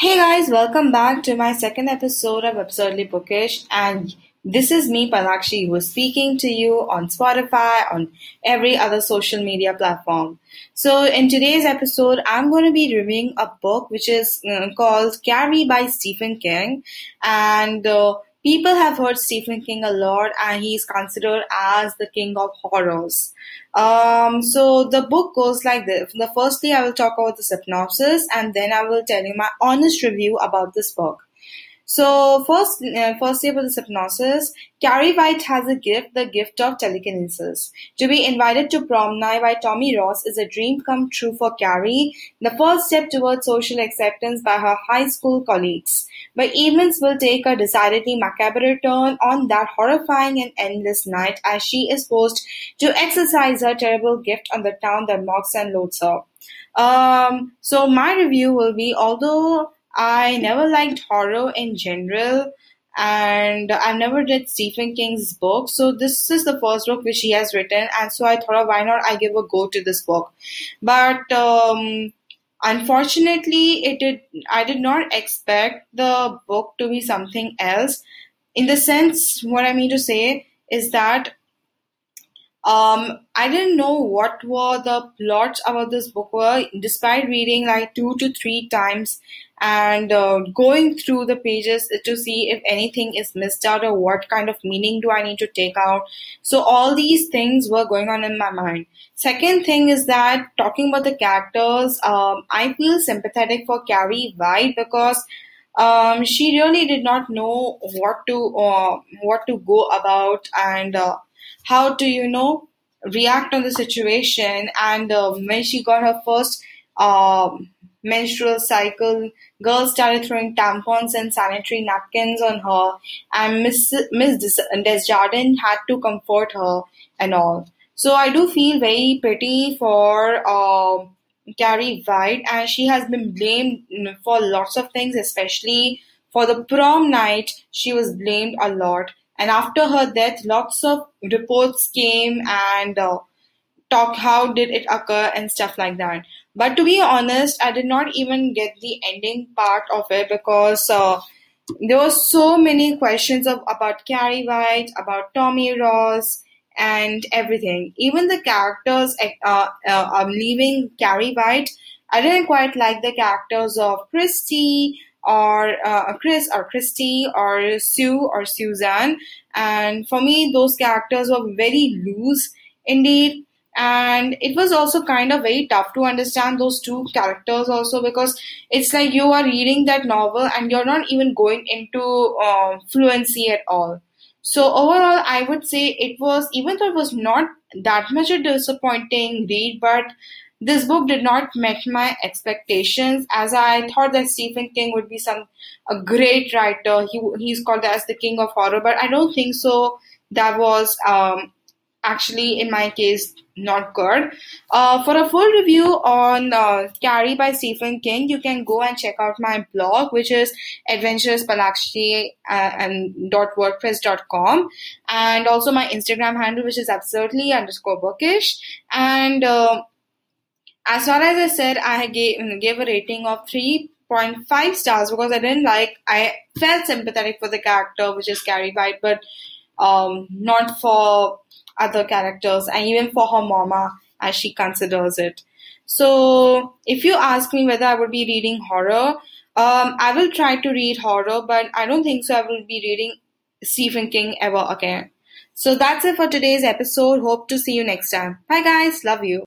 Hey guys, welcome back to my second episode of Absurdly Bookish, and this is me, Palakshi, who is speaking to you on Spotify, on every other social media platform. So, in today's episode, I'm going to be reviewing a book which is uh, called Carrie by Stephen King, and uh, people have heard Stephen King a lot, and he's considered as the king of horrors. Um, so the book goes like this. The firstly, I will talk about the synopsis, and then I will tell you my honest review about this book. So first, uh, firstly about the synopsis, Carrie White has a gift, the gift of telekinesis. To be invited to prom night by Tommy Ross is a dream come true for Carrie, the first step towards social acceptance by her high school colleagues. But events will take a decidedly macabre turn on that horrifying and endless night as she is forced to exercise her terrible gift on the town that mocks and loathes her. Um, so my review will be, although I never liked horror in general, and I've never read Stephen King's book. So this is the first book which he has written, and so I thought, why not I give a go to this book? But um, unfortunately, it did. I did not expect the book to be something else. In the sense, what I mean to say is that um, I didn't know what were the plots about this book were, despite reading like two to three times and uh, going through the pages to see if anything is missed out or what kind of meaning do I need to take out. So all these things were going on in my mind. Second thing is that talking about the characters, um, I feel sympathetic for Carrie White because um, she really did not know what to uh, what to go about and uh, how to you know react on the situation and uh, when she got her first um, menstrual cycle girls started throwing tampons and sanitary napkins on her and miss miss desjardins had to comfort her and all so i do feel very pity for uh, Carrie White, and she has been blamed for lots of things, especially for the prom night. She was blamed a lot, and after her death, lots of reports came and uh, talk how did it occur and stuff like that. But to be honest, I did not even get the ending part of it because uh, there were so many questions of about Carrie White, about Tommy Ross, and everything. Even the characters uh, uh, um, leaving Carrie White, I didn't quite like the characters of Christy or uh, Chris or Christy or Sue or Suzanne. And for me, those characters were very loose indeed. And it was also kind of very tough to understand those two characters also because it's like you are reading that novel and you're not even going into uh, fluency at all. So overall, I would say it was, even though it was not that much a disappointing read, but this book did not meet my expectations as I thought that Stephen King would be some a great writer. He he's called as the king of horror, but I don't think so. That was um, actually in my case not good. Uh, for a full review on uh, Carrie by Stephen King, you can go and check out my blog, which is adventurespalakshi uh, and also my Instagram handle, which is absurdly underscore bookish. And uh, as far as I said, I gave, gave a rating of 3.5 stars because I didn't like, I felt sympathetic for the character, which is Carrie White, but um, not for other characters and even for her mama as she considers it. So if you ask me whether I would be reading horror, um, I will try to read horror, but I don't think so I will be reading Stephen King ever again. So that's it for today's episode. Hope to see you next time. Bye guys. Love you.